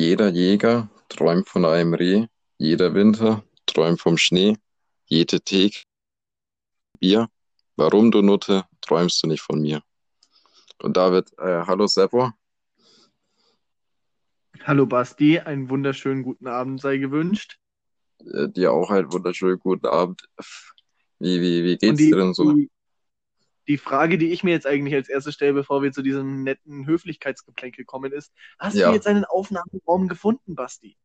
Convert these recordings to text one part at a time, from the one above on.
Jeder Jäger träumt von einem Reh, jeder Winter träumt vom Schnee, jede Theke Bier. Warum, du Nutte, träumst du nicht von mir? Und David, äh, hallo Seppo. Hallo Basti, einen wunderschönen guten Abend sei gewünscht. Äh, dir auch einen wunderschönen guten Abend. Wie, wie, wie geht's die, dir denn so? die, die Frage, die ich mir jetzt eigentlich als erstes stelle, bevor wir zu diesem netten Höflichkeitsgeplänkel kommen, ist, hast du Ja, jetzt einen Aufnahmeraum gefunden, Basti?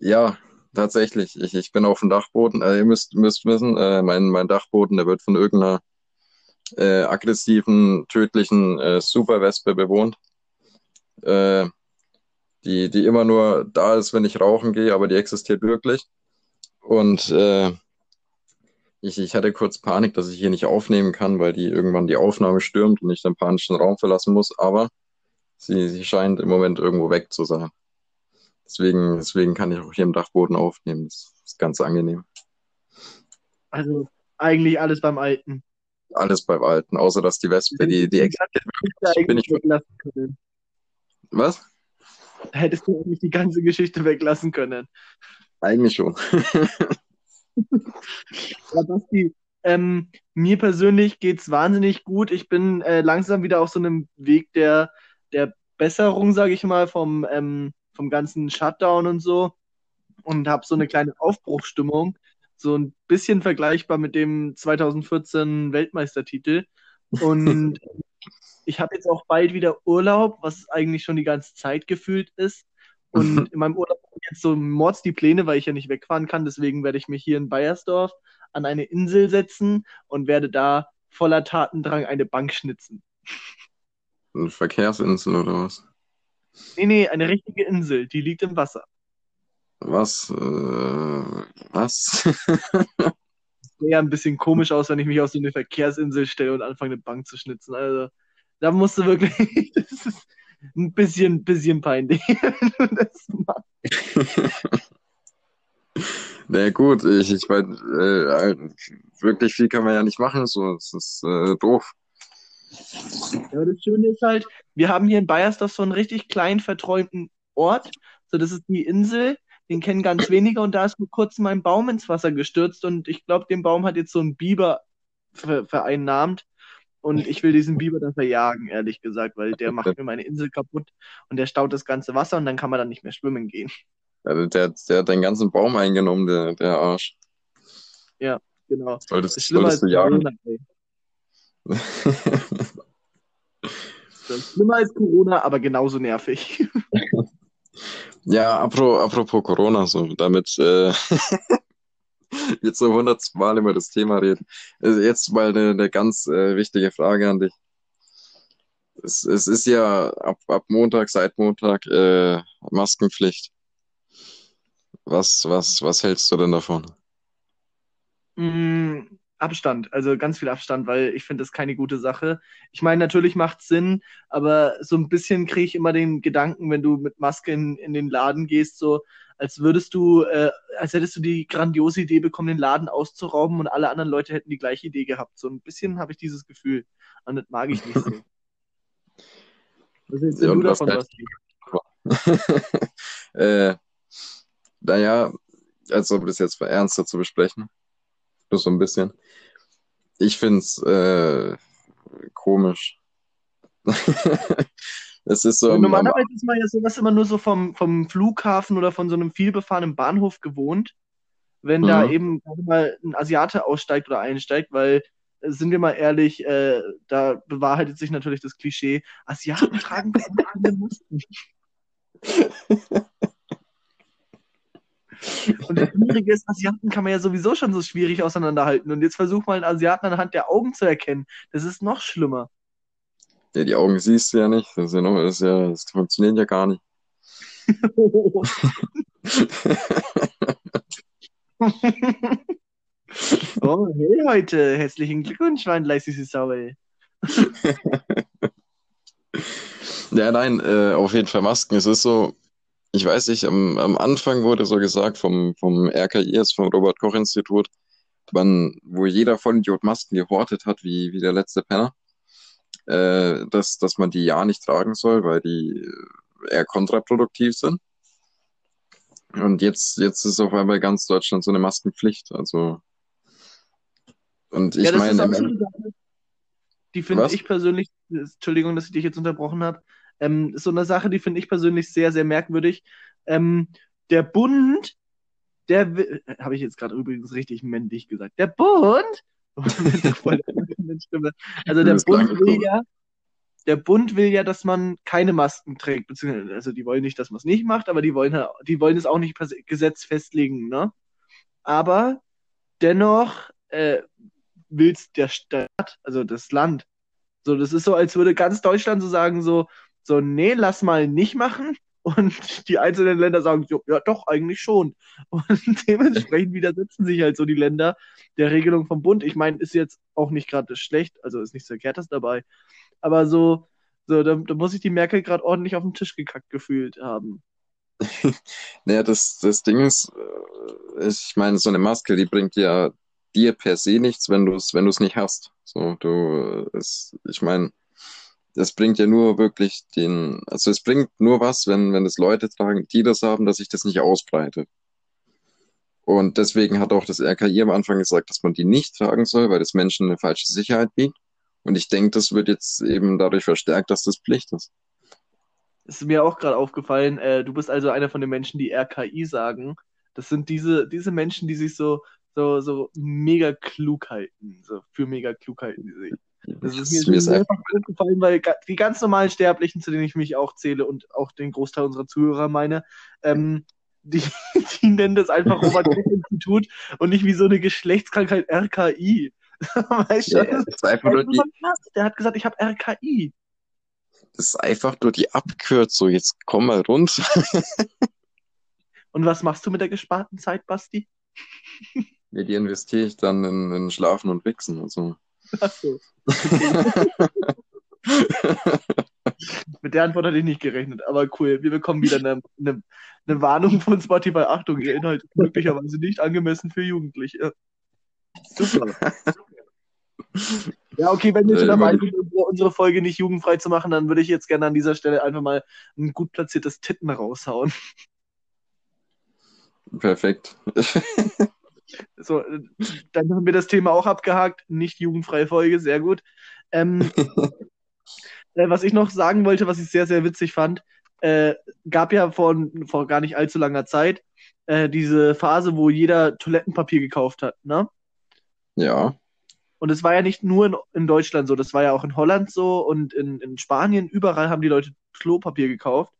ja, tatsächlich. Ich, ich bin auf dem Dachboden. Äh, ihr müsst, müsst wissen, äh, mein, mein Dachboden, der wird von irgendeiner äh, aggressiven, tödlichen äh, Superwespe bewohnt. Äh, die, die immer nur da ist, wenn ich rauchen gehe, aber die existiert wirklich. Und äh, ich, ich hatte kurz Panik, dass ich hier nicht aufnehmen kann, weil die irgendwann die Aufnahme stürmt und ich den panischen Raum verlassen muss. Aber sie, sie scheint im Moment irgendwo weg zu sein. Deswegen, deswegen kann ich auch hier im Dachboden aufnehmen. Das ist ganz angenehm. Also eigentlich alles beim Alten. Alles beim Alten, außer dass die Wespe, die, die existiert. Bin ich, weglassen können. was? Hättest du eigentlich die ganze Geschichte weglassen können. Eigentlich schon. Ja, Basti, ähm, mir persönlich geht's wahnsinnig gut. Ich bin äh, langsam wieder auf so einem Weg der, der Besserung, sage ich mal, vom, ähm, vom ganzen Shutdown und so und habe so eine kleine Aufbruchsstimmung, so ein bisschen vergleichbar mit dem 2014 Weltmeistertitel. Und ich habe jetzt auch bald wieder Urlaub, was eigentlich schon die ganze Zeit gefühlt ist. Und in meinem Urlaub ich jetzt so mords die Pläne, weil ich ja nicht wegfahren kann. Deswegen werde ich mich hier in Bayersdorf an eine Insel setzen und werde da voller Tatendrang eine Bank schnitzen. Eine Verkehrsinsel oder was? Nee, nee, eine richtige Insel, die liegt im Wasser. Was? Äh, was? Sähe ja ein bisschen komisch aus, wenn ich mich auf so eine Verkehrsinsel stelle und anfange, eine Bank zu schnitzen. Also, da musst du wirklich, das ist ein bisschen, bisschen peinlich, wenn du das machst. Na gut, ich, ich meine, äh, wirklich viel kann man ja nicht machen, so, es ist äh, doof. Ja, das Schöne ist halt, wir haben hier in Bayersdorf so einen richtig kleinen, verträumten Ort. So, das ist die Insel, den kennen ganz wenige und da ist vor kurzem ein Baum ins Wasser gestürzt und ich glaube, den Baum hat jetzt so ein Biber ver vereinnahmt und ich will diesen Biber dann verjagen, ehrlich gesagt, weil der macht mir meine Insel kaputt und der staut das ganze Wasser und dann kann man dann nicht mehr schwimmen gehen. Also der, der hat den ganzen Baum eingenommen, der, der Arsch. Ja, genau. Solltest, Das ist schlimmer solltest als du jagen. Corona, schlimmer als Corona, aber genauso nervig. Ja, apro, apropos Corona, so, damit äh, jetzt so hundertmal über das Thema reden. Also jetzt mal eine, eine ganz äh, wichtige Frage an dich. Es, es ist ja ab, ab Montag, seit Montag, äh, Maskenpflicht. Was, was, was hältst du denn davon? Mm, Abstand, also ganz viel Abstand, weil ich finde das keine gute Sache. Ich meine, natürlich macht Sinn, aber so ein bisschen kriege ich immer den Gedanken, wenn du mit Maske in, in den Laden gehst, so als würdest du, äh, als hättest du die grandiose Idee bekommen, den Laden auszurauben und alle anderen Leute hätten die gleiche Idee gehabt. So ein bisschen habe ich dieses Gefühl. Und das mag ich nicht so. Was hältst Ja, du davon, Basti? äh, naja, als ob das jetzt mal ernster zu besprechen. Nur so ein bisschen. Ich find's äh, komisch. Es ist so normalerweise ist man ja sowas immer nur so vom, vom Flughafen oder von so einem vielbefahrenen Bahnhof gewohnt, wenn da Mhm. eben gerade mal ein Asiate aussteigt oder einsteigt, weil, äh, sind wir mal ehrlich, äh, da bewahrheitet sich natürlich das Klischee, Asiaten tragen keine Masken. Und das Schwierige ist, Asiaten kann man ja sowieso schon so schwierig auseinanderhalten. Und jetzt versuch mal einen Asiaten anhand der Augen zu erkennen. Das ist noch schlimmer. Ja, die Augen siehst du ja nicht. Das ist ja noch, das ist ja, das funktioniert ja gar nicht. Oh, hey heute. Herzlichen Glückwunsch, mein leises Sau, Ja, nein, äh, auf jeden Fall Masken. Es ist so, ich weiß nicht, am, am Anfang wurde so gesagt vom, vom RKI, jetzt vom Robert-Koch-Institut, wo jeder Vollidiot Masken gehortet hat, wie, wie der letzte Penner, äh, dass, dass man die ja nicht tragen soll, weil die eher kontraproduktiv sind Und jetzt, jetzt ist auf einmal ganz Deutschland so eine Maskenpflicht. Also, und ich Ja, das meine, die finde ich persönlich, Entschuldigung, dass ich dich jetzt unterbrochen habe, ähm, ist so eine Sache, die finde ich persönlich sehr, sehr merkwürdig. Ähm, der Bund, der will, habe ich jetzt gerade übrigens richtig männlich gesagt, der Bund, mit voll der wütenden Stimme. also der Bund will ja, der Bund will ja, dass man keine Masken trägt, beziehungsweise, also die wollen nicht, dass man es nicht macht, aber die wollen, ja- die wollen es auch nicht per Gesetz festlegen, ne? Aber dennoch äh, will es der Staat, also das Land, so, das ist so, als würde ganz Deutschland so sagen, so, so, nee, lass mal nicht machen. Und die einzelnen Länder sagen so, ja, doch, eigentlich schon. Und dementsprechend widersetzen sich halt so die Länder der Regelung vom Bund. Ich meine, ist jetzt auch nicht gerade schlecht, also ist nichts Verkehrtes dabei. Aber so, so, da, da muss ich die Merkel gerade ordentlich auf den Tisch gekackt gefühlt haben. Naja, das, das Ding ist, äh, ich meine, so eine Maske, die bringt ja dir per se nichts, wenn du es, wenn nicht hast. So, du, äh, es, ich meine, es bringt ja nur wirklich den, also es bringt nur was, wenn, wenn es Leute tragen, die das haben, dass sich das nicht ausbreitet. Und deswegen hat auch das RKI am Anfang gesagt, dass man die nicht tragen soll, weil das Menschen eine falsche Sicherheit bietet. Und ich denke, das wird jetzt eben dadurch verstärkt, dass das Pflicht ist. Ist mir auch gerade aufgefallen, äh, du bist also einer von den Menschen, die RKI sagen. Das sind diese, diese Menschen, die sich so, so, so mega klug halten, so für mega klug halten die sich. Das ist mir, ist einfach, aufgefallen, weil die ganz normalen Sterblichen, zu denen ich mich auch zähle und auch den Großteil unserer Zuhörer meine, ähm, die, die nennen das einfach Robert-Koch-Institut und nicht wie so eine Geschlechtskrankheit RKI. Weißt du? ja, Das es ist einfach nur die. Der hat gesagt, ich habe RKI. das ist einfach nur die Abkürzung. Jetzt komm mal runter. Und was machst du mit der gesparten Zeit, Basti? Ja, die investiere ich dann in, in Schlafen und Wichsen. Achso. Mit der Antwort hatte ich nicht gerechnet, aber cool. Wir bekommen wieder eine, eine, eine Warnung von Spotify. Achtung, Ihr Inhalt ist möglicherweise nicht angemessen für Jugendliche. Super. Ja, okay, wenn wir Äh, schon dabei sind, unsere- unsere Folge nicht jugendfrei zu machen, dann würde ich jetzt gerne an dieser Stelle einfach mal ein gut platziertes Titten raushauen. Perfekt. So, äh, dann haben wir das Thema auch abgehakt. Nicht jugendfreie Folge, sehr gut. Ähm, äh, was ich noch sagen wollte, was ich sehr, sehr witzig fand, äh, gab ja vor, vor gar nicht allzu langer Zeit äh, diese Phase, wo jeder Toilettenpapier gekauft hat, ne? Ja. Und es war ja nicht nur in, in Deutschland so, das war ja auch in Holland so und in, in Spanien, überall haben die Leute Klopapier gekauft.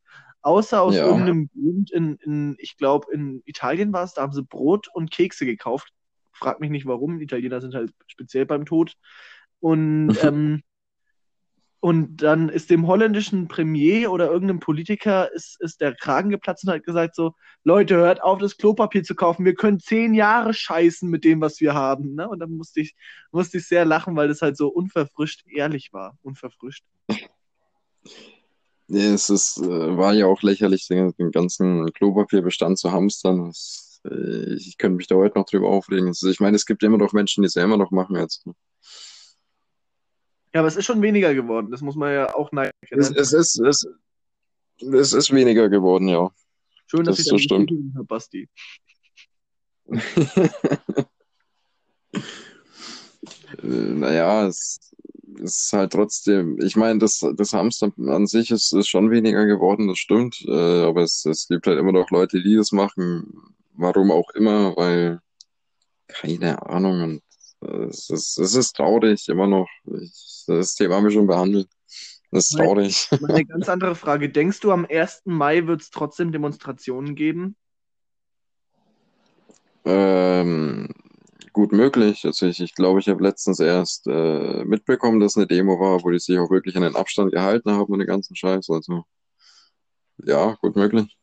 Außer aus Ja. irgendeinem Grund in, in ich glaube, in Italien war es, da haben sie Brot und Kekse gekauft. Frag mich nicht warum, Italiener sind halt speziell beim Tod. Und, ähm, und dann ist dem holländischen Premier oder irgendeinem Politiker ist, ist der Kragen geplatzt und hat gesagt so, Leute, hört auf, das Klopapier zu kaufen. Wir können zehn Jahre scheißen mit dem, was wir haben. Ne? Und dann musste ich, musste ich sehr lachen, weil das halt so unverfrischt ehrlich war. Unverfrischt. Nee, es ist, äh, war ja auch lächerlich, den, den ganzen Klopapierbestand zu hamstern. Das, äh, ich könnte mich da heute noch drüber aufregen. Also ich meine, es gibt immer noch Menschen, die es ja immer noch machen jetzt. Ja, aber es ist schon weniger geworden. Das muss man ja auch nein. Es, es ist, es, es ist weniger geworden, ja. Schön, dass das ich so da stimmt. habe, Basti. Äh, Naja, es ist halt trotzdem, ich meine, das, das Hamster an sich ist, ist schon weniger geworden, das stimmt, äh, aber es, es gibt halt immer noch Leute, die das machen, warum auch immer, weil, keine Ahnung, und äh, es ist, es ist traurig, immer noch. Ich, das Thema haben wir schon behandelt. Das ist traurig. Eine ganz andere Frage. Denkst du, am 1. Mai wird es trotzdem Demonstrationen geben? Ähm, gut möglich. Also ich, ich glaube, ich habe letztens erst äh, mitbekommen, dass eine Demo war, wo die sich auch wirklich an den Abstand gehalten haben und den ganzen Scheiß. Also ja, gut möglich.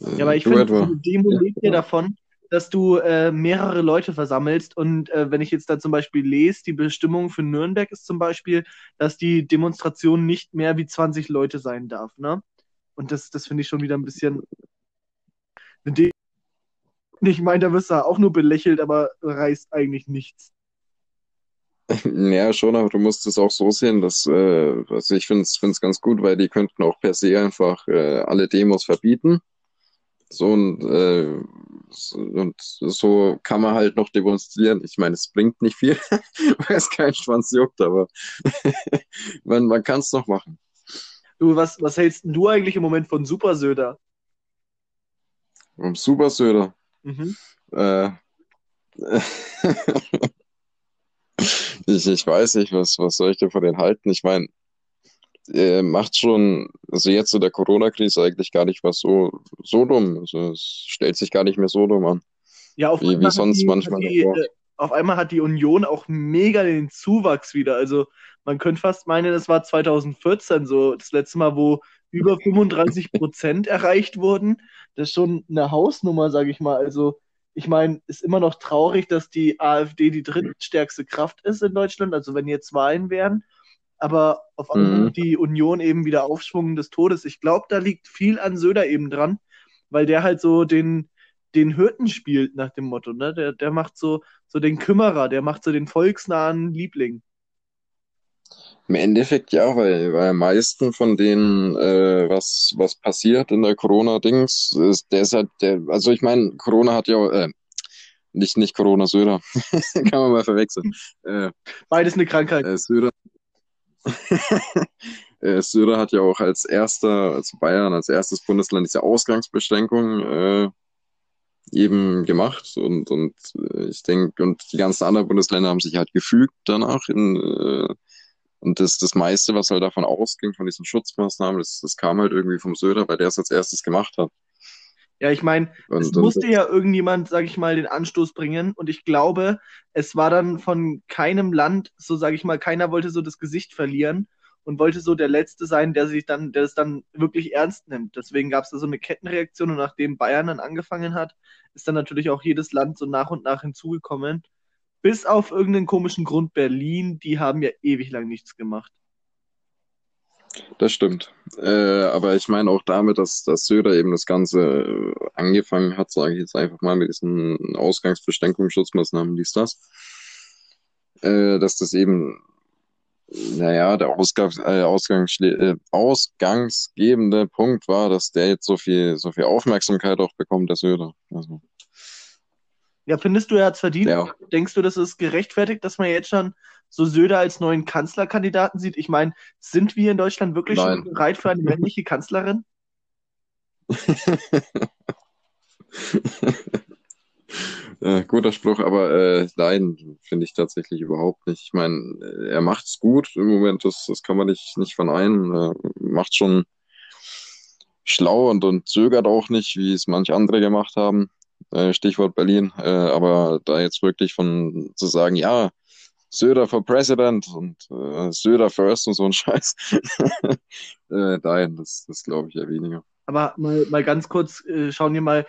Äh, Ja, aber ich finde, eine Demo lebt ja davon, dass du äh, mehrere Leute versammelst. Und äh, wenn ich jetzt da zum Beispiel lese, die Bestimmung für Nürnberg ist zum Beispiel, dass die Demonstration nicht mehr wie 20 Leute sein darf. Ne? Und das, das finde ich schon wieder ein bisschen. Eine. Ich meine, da wirst du auch nur belächelt, aber reißt eigentlich nichts. Ja, schon, aber du musst es auch so sehen, dass, äh, also ich finde es ganz gut, weil die könnten auch per se einfach äh, alle Demos verbieten. So und, äh, so, und so kann man halt noch demonstrieren. Ich meine, es bringt nicht viel, weil es kein Schwanz juckt, aber man, man kann es noch machen. Du, was, was hältst du eigentlich im Moment von Super Söder? Vom Super Söder. Mhm. Äh, ich, ich weiß nicht, was, was soll ich denn von denen halten? Ich meine, er macht schon, also jetzt zu der Corona-Krise eigentlich gar nicht was so, so dumm. Also es stellt sich gar nicht mehr so dumm an. Ja, auf Wie, wie sonst die, manchmal die, davor. äh, auf einmal hat die Union auch mega den Zuwachs wieder. Also man könnte fast meinen, das war 2014 so das letzte Mal, wo über 35 Prozent erreicht wurden. Das ist schon eine Hausnummer, sage ich mal. Also ich meine, ist immer noch traurig, dass die AfD die drittstärkste Kraft ist in Deutschland. Also wenn jetzt Wahlen wären. Aber auf einmal Mhm. die Union eben wieder Aufschwung des Todes. Ich glaube, da liegt viel an Söder eben dran, weil der halt so den, den Hirten spielt nach dem Motto, ne? Der, der macht so, so den Kümmerer, der macht so den volksnahen Liebling. Im Endeffekt ja, weil, weil am meisten von denen, äh, was, was passiert in der Corona-Dings, ist, der ist halt, der, also ich meine, Corona hat ja, äh, nicht, nicht Corona, Söder, kann man mal verwechseln. Äh, Beides eine Krankheit. äh, Söder, äh, Söder hat ja auch als erster, als Bayern, als erstes Bundesland diese Ausgangsbeschränkung äh, eben gemacht und, und äh, ich denke, und die ganzen anderen Bundesländer haben sich halt gefügt danach in, äh, und das, das meiste, was halt davon ausging, von diesen Schutzmaßnahmen, das, das kam halt irgendwie vom Söder, weil der es als erstes gemacht hat. Ja, ich meine, es Und, musste ja irgendjemand, sag ich mal, den Anstoß bringen. Und ich glaube, es war dann von keinem Land, so sag ich mal, keiner wollte so das Gesicht verlieren und wollte so der Letzte sein, der sich dann, der es dann wirklich ernst nimmt. Deswegen gab es da so eine Kettenreaktion und nachdem Bayern dann angefangen hat, ist dann natürlich auch jedes Land so nach und nach hinzugekommen. Bis auf irgendeinen komischen Grund Berlin, die haben ja ewig lang nichts gemacht. das stimmt. Äh, aber ich meine auch damit, dass, dass Söder eben das Ganze äh, angefangen hat, sage ich jetzt einfach mal, mit diesen Ausgangsbeschränkungen, Schutzmaßnahmen, dies, das, äh, dass das eben, naja, der Ausgangs, äh, Ausgangs, äh, ausgangsgebende Punkt war, dass der jetzt so viel, so viel Aufmerksamkeit auch bekommt, der Söder. Also, Ja, findest du, er hat's verdient? ja. Denkst du, das ist gerechtfertigt, dass man jetzt schon so Söder als neuen Kanzlerkandidaten sieht? Ich meine, sind wir in Deutschland wirklich schon Nein. bereit für eine männliche Kanzlerin? Äh, guter Spruch, aber äh, nein, finde ich tatsächlich überhaupt nicht. Ich meine, äh, er macht's gut im Moment, das, das kann man nicht, nicht verneinen. Er macht schon schlau und, und zögert auch nicht, wie es manche andere gemacht haben. Äh, Stichwort Berlin. Äh, aber da jetzt wirklich von zu sagen, ja, Söder for President und äh, Söder first und so ein Scheiß. äh, nein, das, das glaube ich eher weniger. Aber mal, mal ganz kurz, äh, schauen wir mal,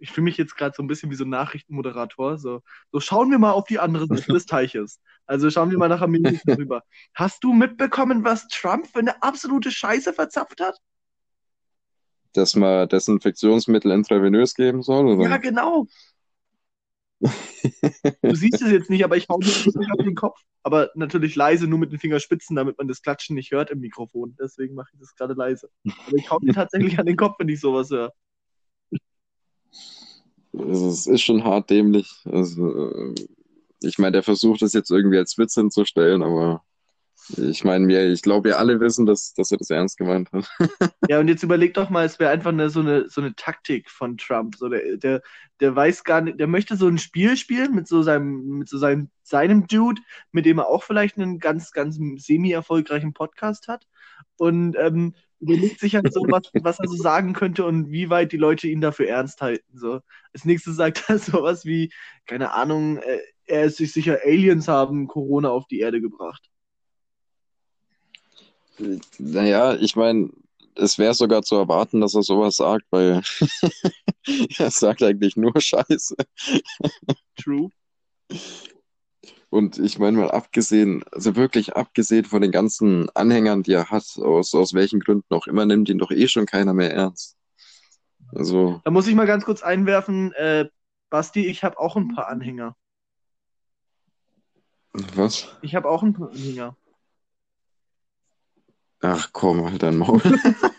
ich fühle mich jetzt gerade so ein bisschen wie so ein Nachrichtenmoderator. So, so schauen wir mal auf die andere Seite des Teiches. Also schauen wir mal nach Amerika rüber. Hast du mitbekommen, was Trump für eine absolute Scheiße verzapft hat? Dass man Desinfektionsmittel intravenös geben soll, oder? Ja, genau. Du siehst es jetzt nicht, aber ich hau mir nicht auf den Kopf. Aber natürlich leise, nur mit den Fingerspitzen, damit man das Klatschen nicht hört im Mikrofon. Deswegen mache ich das gerade leise. Aber ich hau mir tatsächlich an den Kopf, wenn ich sowas höre. Also, es ist schon hart dämlich. Also, äh, ich meine, der versucht es jetzt irgendwie als Witz hinzustellen, aber ich meine, wir, ich glaube, wir alle wissen, dass, dass er das ernst gemeint hat. Ja, und jetzt überleg doch mal, es wäre einfach eine, so, eine, so eine Taktik von Trump. So der, der, der weiß gar nicht, der möchte so ein Spiel spielen mit so seinem, mit so seinem, seinem Dude, mit dem er auch vielleicht einen ganz, ganz semi-erfolgreichen Podcast hat. Und ähm, überlegt sich halt so, was, was er so sagen könnte und wie weit die Leute ihn dafür ernst halten. So. Als nächstes sagt er sowas wie, keine Ahnung, äh, er ist sich sicher, Aliens haben Corona auf die Erde gebracht. Naja, ich meine, es wäre sogar zu erwarten, dass er sowas sagt, weil er sagt eigentlich nur Scheiße. True. Und ich meine mal abgesehen, also wirklich abgesehen von den ganzen Anhängern, die er hat, aus, aus welchen Gründen auch immer, nimmt ihn doch eh schon keiner mehr ernst. Also, Da muss ich mal ganz kurz einwerfen, äh, Basti, ich habe auch ein paar Anhänger. was? Ich habe auch ein paar Anhänger. Ach komm, halt dein Maul.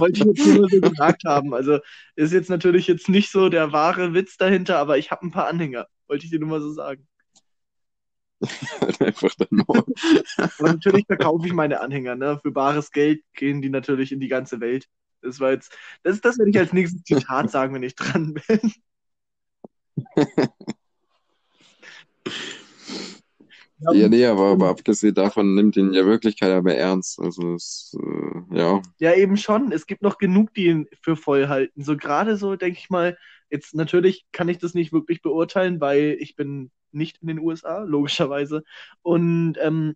wollte ich jetzt nur so gesagt haben. Also ist jetzt natürlich jetzt nicht so der wahre Witz dahinter, aber ich habe ein paar Anhänger. Wollte ich dir nur mal so sagen. Einfach dann Maul. Aber natürlich verkaufe ich meine Anhänger, ne? Für bares Geld gehen die natürlich in die ganze Welt. Das war jetzt, das, das werde ich als nächstes Zitat sagen, wenn ich dran bin. Ja, nee, aber, aber abgesehen davon nimmt ihn ja wirklich keiner mehr ernst. Also, es, äh, ja. Ja, eben schon. Es gibt noch genug, die ihn für voll halten. So gerade so, denke ich mal, jetzt natürlich kann ich das nicht wirklich beurteilen, weil ich bin nicht in den USA, logischerweise. Und ähm,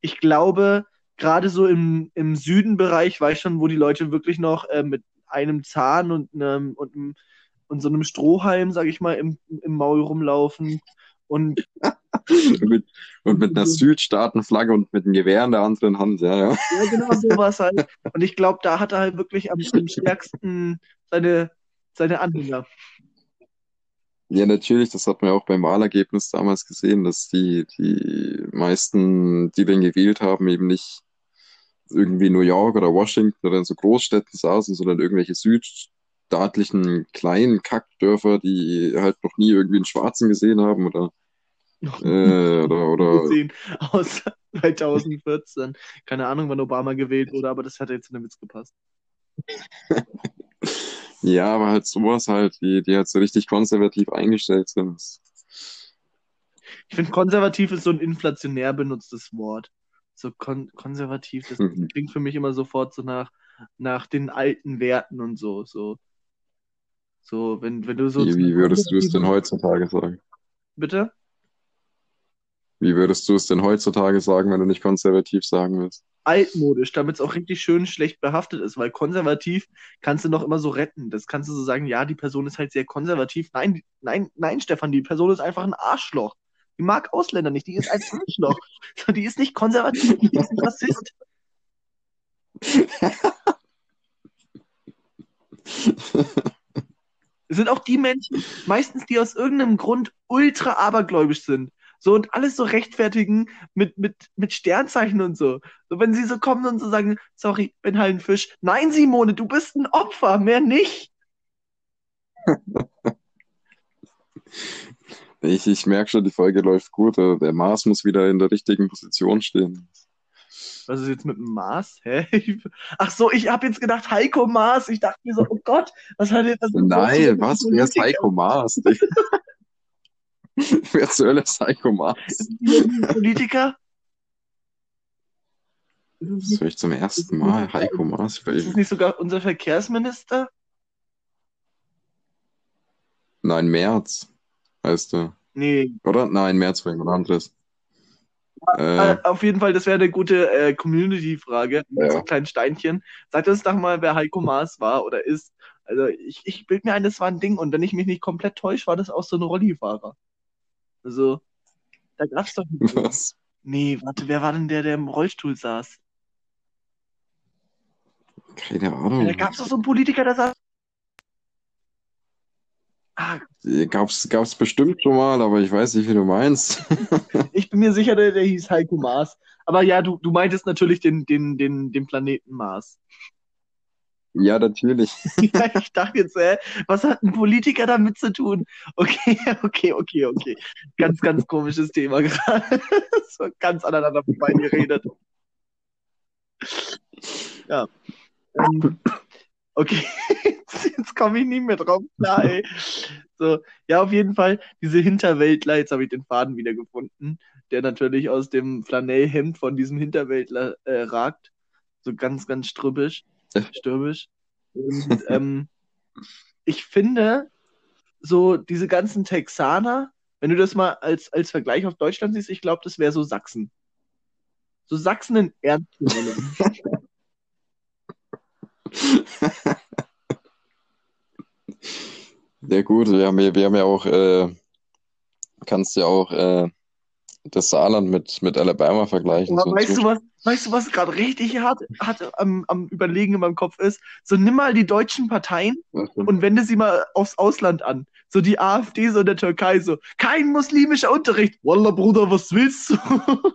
ich glaube, gerade so im, im Südenbereich weiß schon, wo die Leute wirklich noch äh, mit einem Zahn und, einem, und, einem, und so einem Strohhalm, sag ich mal, im, im Maul rumlaufen. Und, und, mit, und mit einer Südstaatenflagge und mit einem Gewehr in der anderen Hand, ja, ja. Ja, genau sowas halt. Und ich glaube, da hat er halt wirklich am, am stärksten seine, seine Anhänger. Ja, natürlich, das hat man ja auch beim Wahlergebnis damals gesehen, dass die, die meisten, die den gewählt haben, eben nicht irgendwie New York oder Washington oder in so Großstädten saßen, sondern irgendwelche südstaatlichen kleinen Kackdörfer, die halt noch nie irgendwie einen Schwarzen gesehen haben oder äh, oder, oder gesehen aus 2014. Keine Ahnung, wann Obama gewählt wurde, aber das hat jetzt in den Witz gepasst. ja, aber halt sowas halt, die, die halt so richtig konservativ eingestellt sind. Ich finde, konservativ ist so ein inflationär benutztes Wort. So kon konservativ, das Mhm. klingt für mich immer sofort so nach, nach den alten Werten und so. So, so wenn, wenn du so. Wie, wie würdest du es denn heutzutage sagen? Bitte? Wie würdest du es denn heutzutage sagen, wenn du nicht konservativ sagen willst? altmodisch, damit es auch richtig schön schlecht behaftet ist, weil konservativ kannst du noch immer so retten. Das kannst du so sagen, ja, die Person ist halt sehr konservativ. Nein, nein, nein, Stefan, die Person ist einfach ein Arschloch. Die mag Ausländer nicht, die ist ein Arschloch. Die ist nicht konservativ, die ist ein Rassist. Es sind auch die Menschen, meistens, die aus irgendeinem Grund ultra abergläubisch sind. So und alles so rechtfertigen mit, mit, mit Sternzeichen und so. So, wenn sie so kommen und so sagen, sorry, bin halt ein Fisch. Nein, Simone, du bist ein Opfer, mehr nicht. Ich, ich merke schon, die Folge läuft gut. aber Der Mars muss wieder in der richtigen Position stehen. Was ist jetzt mit dem Mars? Hä? Ach so, ich habe jetzt gedacht, Heiko Maas. Ich dachte mir so, oh Gott, was hat jetzt das Nein, was? Wer ist? Heiko Maas? Wer zur Hölle das ein Politiker? Das höre ich zum ersten Mal. Heiko Maas. ist es nicht sogar unser Verkehrsminister? Nein, März heißt er. Nee, Oder? Nein, März war jemand anderes. Äh, Äh, auf jeden Fall, das wäre eine gute äh, Community-Frage Ja. so kleinen Steinchen. Sagt uns doch mal, wer Heiko Maas war oder ist. Also ich, ich bild mir ein, das war ein Ding und wenn ich mich nicht komplett täusche, war das auch so ein Rollifahrer. Also, da gab's doch nicht. was? Nee, warte, wer war denn der, der im Rollstuhl saß? Keine Ahnung. Da gab's doch so einen Politiker, der saß. Ah, Gab's, gab's bestimmt schon mal, aber ich weiß nicht, wie du meinst. ich bin mir sicher, der, der hieß Heiko Maas. Aber ja, du, du meintest natürlich den, den, den, den Planeten Mars. Ja, natürlich. Ja, ich dachte jetzt, äh, was hat ein Politiker damit zu tun? Okay, okay, okay, okay. Ganz, ganz komisches Thema gerade. so ganz aneinander vorbei geredet. Ja. Ähm, okay, jetzt, jetzt komme ich nie mehr drauf klar, ey. So, ja, auf jeden Fall, diese Hinterwäldler, jetzt habe ich den Faden wieder gefunden, der natürlich aus dem Flanellhemd von diesem Hinterwäldler äh, ragt. So ganz, ganz strübbisch, stürmisch. Und ähm, ich finde, so diese ganzen Texaner, wenn du das mal als, als Vergleich auf Deutschland siehst, ich glaube, das wäre so Sachsen. So Sachsen in Ernst. Ja gut, wir haben ja, wir haben ja auch, äh, kannst ja auch äh, das Saarland mit, mit Alabama vergleichen. Aber so weißt du was, weißt du, was gerade richtig hart, hart am, am Überlegen in meinem Kopf ist? So nimm mal die deutschen Parteien und wende sie mal aufs Ausland an. So die AfD so in der Türkei so, kein muslimischer Unterricht. Wallah, Bruder, was willst du?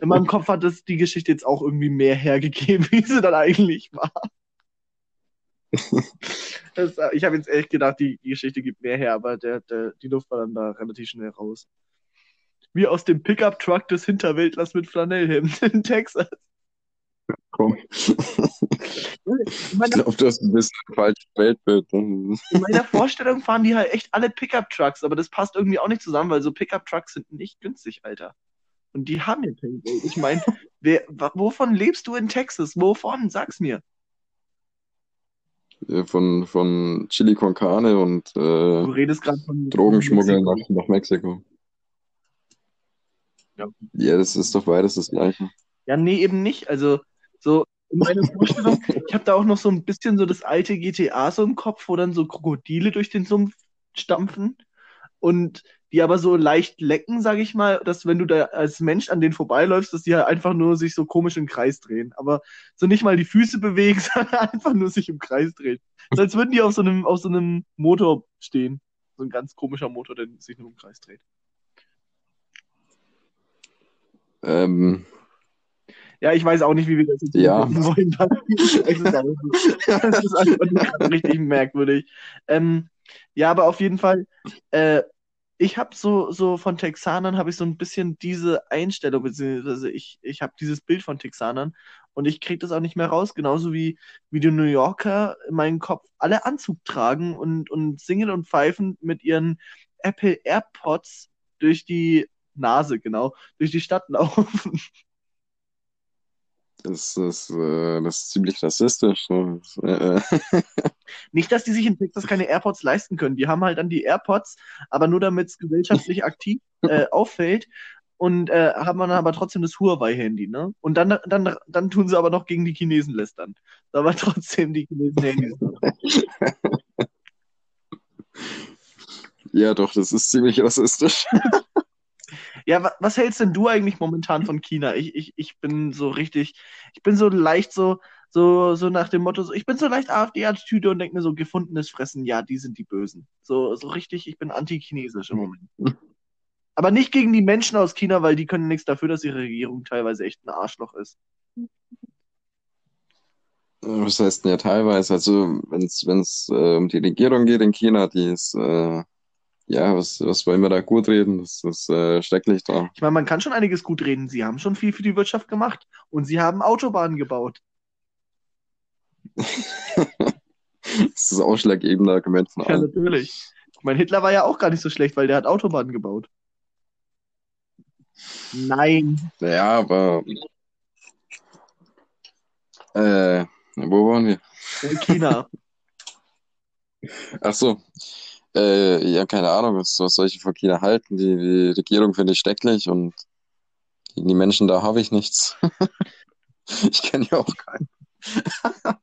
In meinem Kopf hat das die Geschichte jetzt auch irgendwie mehr hergegeben, wie sie dann eigentlich war. Das, ich habe jetzt echt gedacht, die, die Geschichte gibt mehr her, aber der, der, die Luft war dann da relativ schnell raus. Wie aus dem Pickup-Truck des Hinterwäldlers mit Flanellhemd in Texas. Komm. Ich glaube, du hast ein bisschen ein falsches Weltbild. in meiner Vorstellung fahren die halt echt alle Pickup-Trucks, aber das passt irgendwie auch nicht zusammen, weil so Pickup-Trucks sind nicht günstig, Alter. Und die haben ja kein Geld. Ich meine, wovon lebst du in Texas? Wovon? Sag's mir. Von, von Chili con Carne und Du äh, redest gerade von Drogenschmuggel Mexiko. nach, nach Mexiko. Ja. Ja, das ist doch beides das Gleiche. Ja, nee, eben nicht. Also, so in meiner Vorstellung, ich habe da auch noch so ein bisschen so das alte GTA so im Kopf, wo dann so Krokodile durch den Sumpf stampfen und die aber so leicht lecken, sag ich mal, dass wenn du da als Mensch an denen vorbeiläufst, dass die halt einfach nur sich so komisch im Kreis drehen. Aber so nicht mal die Füße bewegen, sondern einfach nur sich im Kreis drehen. So als würden die auf so einem, auf so einem Motor stehen. So ein ganz komischer Motor, der sich nur im Kreis dreht. Ähm, Ja, ich weiß auch nicht, wie wir das jetzt Ja. wollen. Das ist, nicht- das ist einfach richtig merkwürdig. Ähm, ja, aber auf jeden Fall, äh, ich habe so, so von Texanern habe ich so ein bisschen diese Einstellung, beziehungsweise ich, ich habe dieses Bild von Texanern und ich kriege das auch nicht mehr raus, genauso wie, wie die New Yorker in meinem Kopf alle Anzug tragen und, und singen und pfeifen mit ihren Apple AirPods durch die Nase, genau, durch die Stadt laufen. das ist, äh, das ist ziemlich rassistisch. Äh, äh, Nicht, dass die sich in Texas keine AirPods leisten können. Die haben halt dann die AirPods, aber nur damit es gesellschaftlich aktiv äh, auffällt und äh, haben dann aber trotzdem das Huawei-Handy, ne? Und dann, dann, dann tun sie aber noch gegen die Chinesen lästern. Aber trotzdem die Chinesen Handys. ja, doch, das ist ziemlich rassistisch. Ja, wa was hältst denn du eigentlich momentan von China? Ich, ich, ich bin so richtig, ich bin so leicht so, so, so nach dem Motto, so, ich bin so leicht AfD-Attitüde und denke mir so, gefundenes Fressen, ja, die sind die Bösen. So, so richtig, ich bin anti-chinesisch im Moment. Aber nicht gegen die Menschen aus China, weil die können nichts dafür, dass ihre Regierung teilweise echt ein Arschloch ist. Was heißt denn ja teilweise? Also, wenn es wenn es äh, um die Regierung geht in China, die ist, äh, ja, was, was wollen wir da gut reden? Das ist äh, schrecklich da. Ich meine, man kann schon einiges gut reden. Sie haben schon viel für die Wirtschaft gemacht und sie haben Autobahnen gebaut. Das ist das ausschlaggebende Argument von Ja, allen. natürlich. Ich meine, Hitler war ja auch gar nicht so schlecht, weil der hat Autobahnen gebaut. Nein. Ja, aber äh, wo waren wir? Äh, China. Ach so. Äh, ja, keine Ahnung, was, was soll ich von China halten? Die, die Regierung finde ich schrecklich und gegen die Menschen da habe ich nichts. Ich kenne ja auch keinen.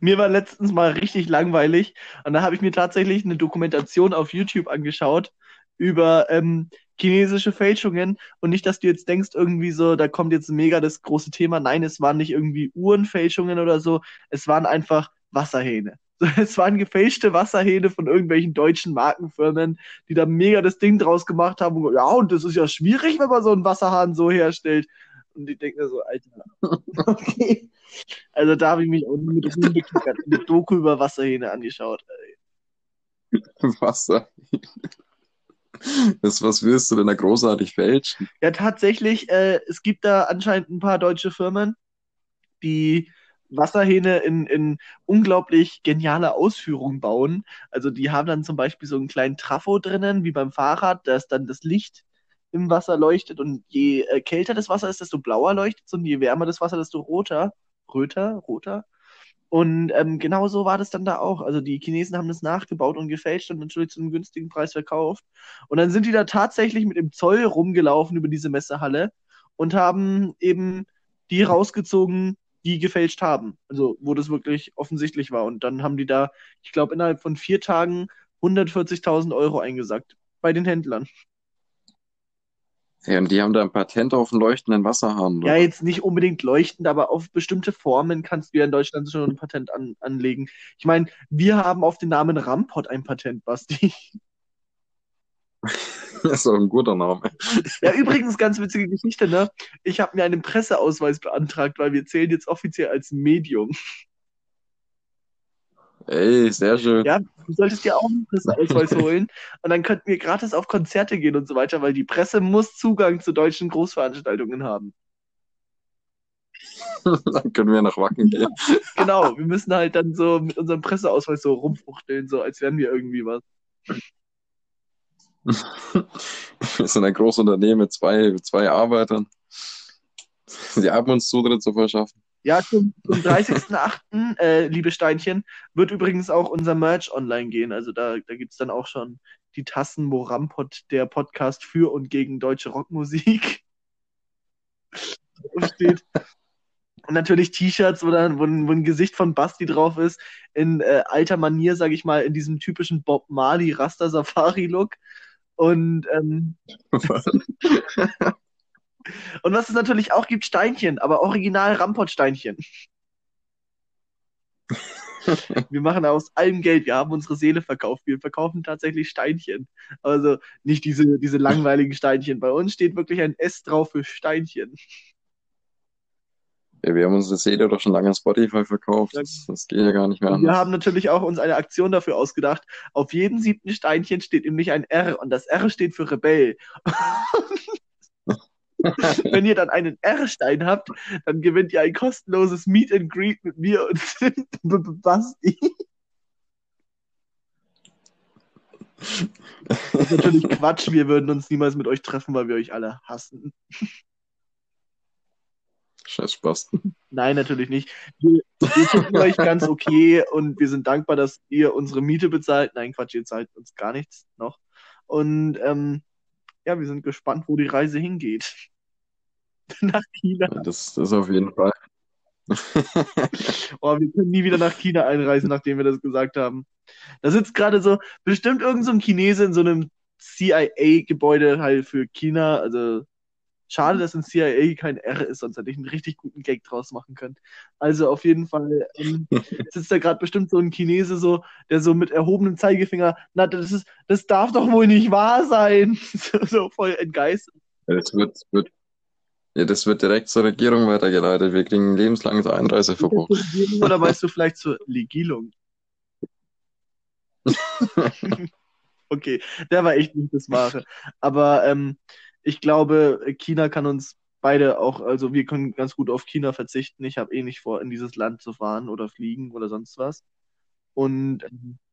Mir war letztens mal richtig langweilig und da habe ich mir tatsächlich eine Dokumentation auf YouTube angeschaut über ähm, chinesische Fälschungen und nicht, dass du jetzt denkst, irgendwie so, da kommt jetzt mega das große Thema. Nein, es waren nicht irgendwie Uhrenfälschungen oder so, es waren einfach Wasserhähne. Es waren gefälschte Wasserhähne von irgendwelchen deutschen Markenfirmen, die da mega das Ding draus gemacht haben. Und, ja, und das ist ja schwierig, wenn man so einen Wasserhahn so herstellt. Und ich denke mir so, Alter, okay. Also da habe ich mich auch mit Ruhm bekleckert, eine Doku über Wasserhähne angeschaut. Wasser. Das, was willst du denn da großartig fälschen? Ja, tatsächlich, äh, es gibt da anscheinend ein paar deutsche Firmen, die Wasserhähne in, in unglaublich geniale Ausführung bauen. Also die haben dann zum Beispiel so einen kleinen Trafo drinnen, wie beim Fahrrad, dass dann das Licht im Wasser leuchtet und je äh, kälter das Wasser ist, desto blauer leuchtet es und je wärmer das Wasser, desto roter. Röter, roter. Und ähm, genau so war das dann da auch. Also die Chinesen haben das nachgebaut und gefälscht und natürlich zu einem günstigen Preis verkauft. Und dann sind die da tatsächlich mit dem Zoll rumgelaufen über diese Messehalle und haben eben die rausgezogen, die gefälscht haben. Also wo das wirklich offensichtlich war. Und dann haben die da, ich glaube, innerhalb von vier Tagen 140.000 Euro eingesackt bei den Händlern. Ja, und die haben da ein Patent auf einen leuchtenden Wasserhahn. Ja, oder? jetzt nicht unbedingt leuchtend, aber auf bestimmte Formen kannst du ja in Deutschland schon ein Patent an, anlegen. Ich meine, wir haben auf den Namen Rampot ein Patent, Basti. Das ist auch ein guter Name. Ja, übrigens, ganz witzige Geschichte, ne? Ich habe mir einen Presseausweis beantragt, weil wir zählen jetzt offiziell als Medium. Ey, sehr schön. Ja, du solltest dir auch einen Presseausweis holen und dann könnten wir gratis auf Konzerte gehen und so weiter, weil die Presse muss Zugang zu deutschen Großveranstaltungen haben. Dann können wir nach Wacken gehen. Genau, wir müssen halt dann so mit unserem Presseausweis so rumfuchteln, so als wären wir irgendwie was. Wir sind ein Großunternehmen mit zwei, zwei Arbeitern. Sie haben uns Zutritt zu verschaffen. Ja, zum, zum 30.08., äh, liebe Steinchen, wird übrigens auch unser Merch online gehen. Also da, da gibt es dann auch schon die Tassen Morampot, der Podcast für und gegen deutsche Rockmusik. steht. Und natürlich T-Shirts, wo, wo, ein, wo ein Gesicht von Basti drauf ist, in äh, alter Manier, sag ich mal, in diesem typischen Bob Marley Rasta Safari Look. Und, ähm, und was es natürlich auch gibt, Steinchen, aber original Rampot-Steinchen. wir machen aus allem Geld. Wir haben unsere Seele verkauft. Wir verkaufen tatsächlich Steinchen. Also nicht diese, diese langweiligen Steinchen. Bei uns steht wirklich ein S drauf für Steinchen. Ja, wir haben unsere Seele doch schon lange an Spotify verkauft. Das, das geht ja gar nicht mehr anders. Wir haben natürlich auch uns eine Aktion dafür ausgedacht. Auf jedem siebten Steinchen steht nämlich ein R und das R steht für Rebell. Wenn ihr dann einen R-Stein habt, dann gewinnt ihr ein kostenloses Meet and Greet mit mir und Basti. Das ist natürlich Quatsch. Wir würden uns niemals mit euch treffen, weil wir euch alle hassen. Scheiß Spasten. Nein, natürlich nicht. Wir, wir finden euch ganz okay und wir sind dankbar, dass ihr unsere Miete bezahlt. Nein, Quatsch, ihr zahlt uns gar nichts noch. Und ähm, ja, wir sind gespannt, wo die Reise hingeht. nach China. Das, das auf jeden Fall. oh, wir können nie wieder nach China einreisen, nachdem wir das gesagt haben. Da sitzt gerade so bestimmt irgendein so Chinese in so einem CIA-Gebäude halt für China, also Schade, dass in CIA kein R ist, sonst hätte ich einen richtig guten Gag draus machen können. Also auf jeden Fall ähm, sitzt da gerade bestimmt so ein Chinese, so, der so mit erhobenem Zeigefinger, na, das ist, das darf doch wohl nicht wahr sein. so voll entgeistert. Ja, das wird, wird, ja, das wird direkt zur Regierung weitergeleitet. Wir kriegen ein lebenslanges Einreiseverbot. Oder weißt du vielleicht zur Legilung? okay, der war echt nicht das Wahre. Aber ähm, ich glaube, China kann uns beide auch, also wir können ganz gut auf China verzichten. Ich habe eh nicht vor, in dieses Land zu fahren oder fliegen oder sonst was. Und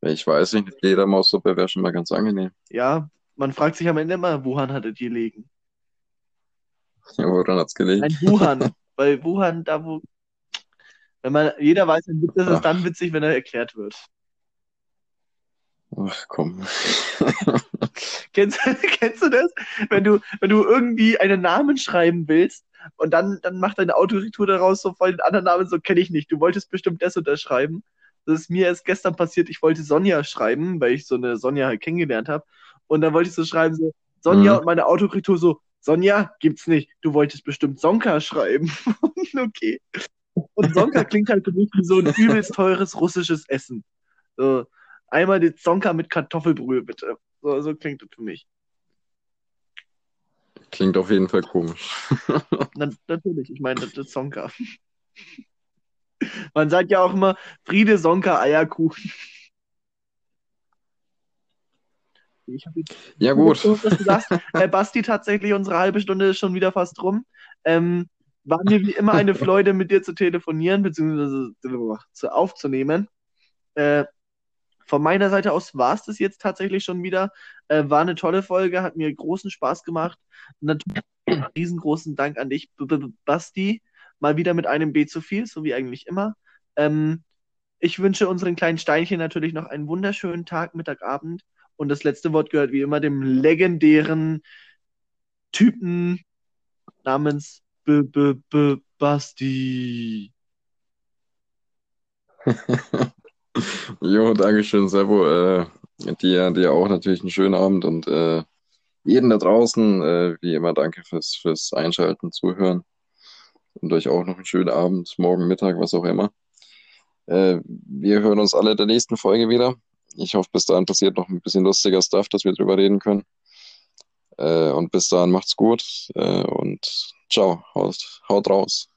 ich weiß nicht, Fledermaussuppe wäre schon mal ganz angenehm. Ja, man fragt sich am Ende immer, Wuhan hattet ihr gelegen? Ja, woran hat's gelegen? Ein Wuhan. Weil Wuhan, da wo. Wenn man, jeder weiß, dann ist es dann witzig, wenn er erklärt wird. Ach komm. Kennst, kennst du das? Wenn du, wenn du irgendwie einen Namen schreiben willst und dann, dann macht deine Autokorrektur daraus so voll den anderen Namen, so kenne ich nicht. Du wolltest bestimmt das unterschreiben. Das ist mir erst gestern passiert. Ich wollte Sonja schreiben, weil ich so eine Sonja halt kennengelernt habe. Und dann wollte ich so schreiben, so Sonja mhm. und meine Autokorrektur so, Sonja, gibt's nicht. Du wolltest bestimmt Sonka schreiben. okay. Und Sonka klingt halt für mich wie so ein übelst teures russisches Essen. So, Einmal die Zonka mit Kartoffelbrühe, bitte. So, so klingt das für mich. Klingt auf jeden Fall komisch. Na, natürlich, ich meine, das ist Zonka. Man sagt ja auch immer Friede, Sonka, Eierkuchen. ja, gut. äh, Basti, tatsächlich, unsere halbe Stunde ist schon wieder fast rum. Ähm, war mir wie immer eine Freude, mit dir zu telefonieren, beziehungsweise zu, aufzunehmen. Äh, von meiner Seite aus war es das jetzt tatsächlich schon wieder. Äh, war eine tolle Folge, hat mir großen Spaß gemacht. Natürlich riesengroßen Dank an dich, B -B Basti. Mal wieder mit einem B zu viel, so wie eigentlich immer. Ähm, ich wünsche unseren kleinen Steinchen natürlich noch einen wunderschönen Tag, Mittag, Abend. Und das letzte Wort gehört wie immer dem legendären Typen namens B -B -B Basti. Jo, Dankeschön, Servo. Äh, dir, dir auch natürlich einen schönen Abend und äh, jeden da draußen, äh, wie immer, danke fürs, fürs Einschalten, Zuhören und euch auch noch einen schönen Abend, morgen Mittag, was auch immer. Äh, wir hören uns alle in der nächsten Folge wieder. Ich hoffe, bis dahin passiert noch ein bisschen lustiger Stuff, dass wir drüber reden können. Äh, und bis dahin macht's gut äh, und ciao, haut, haut raus.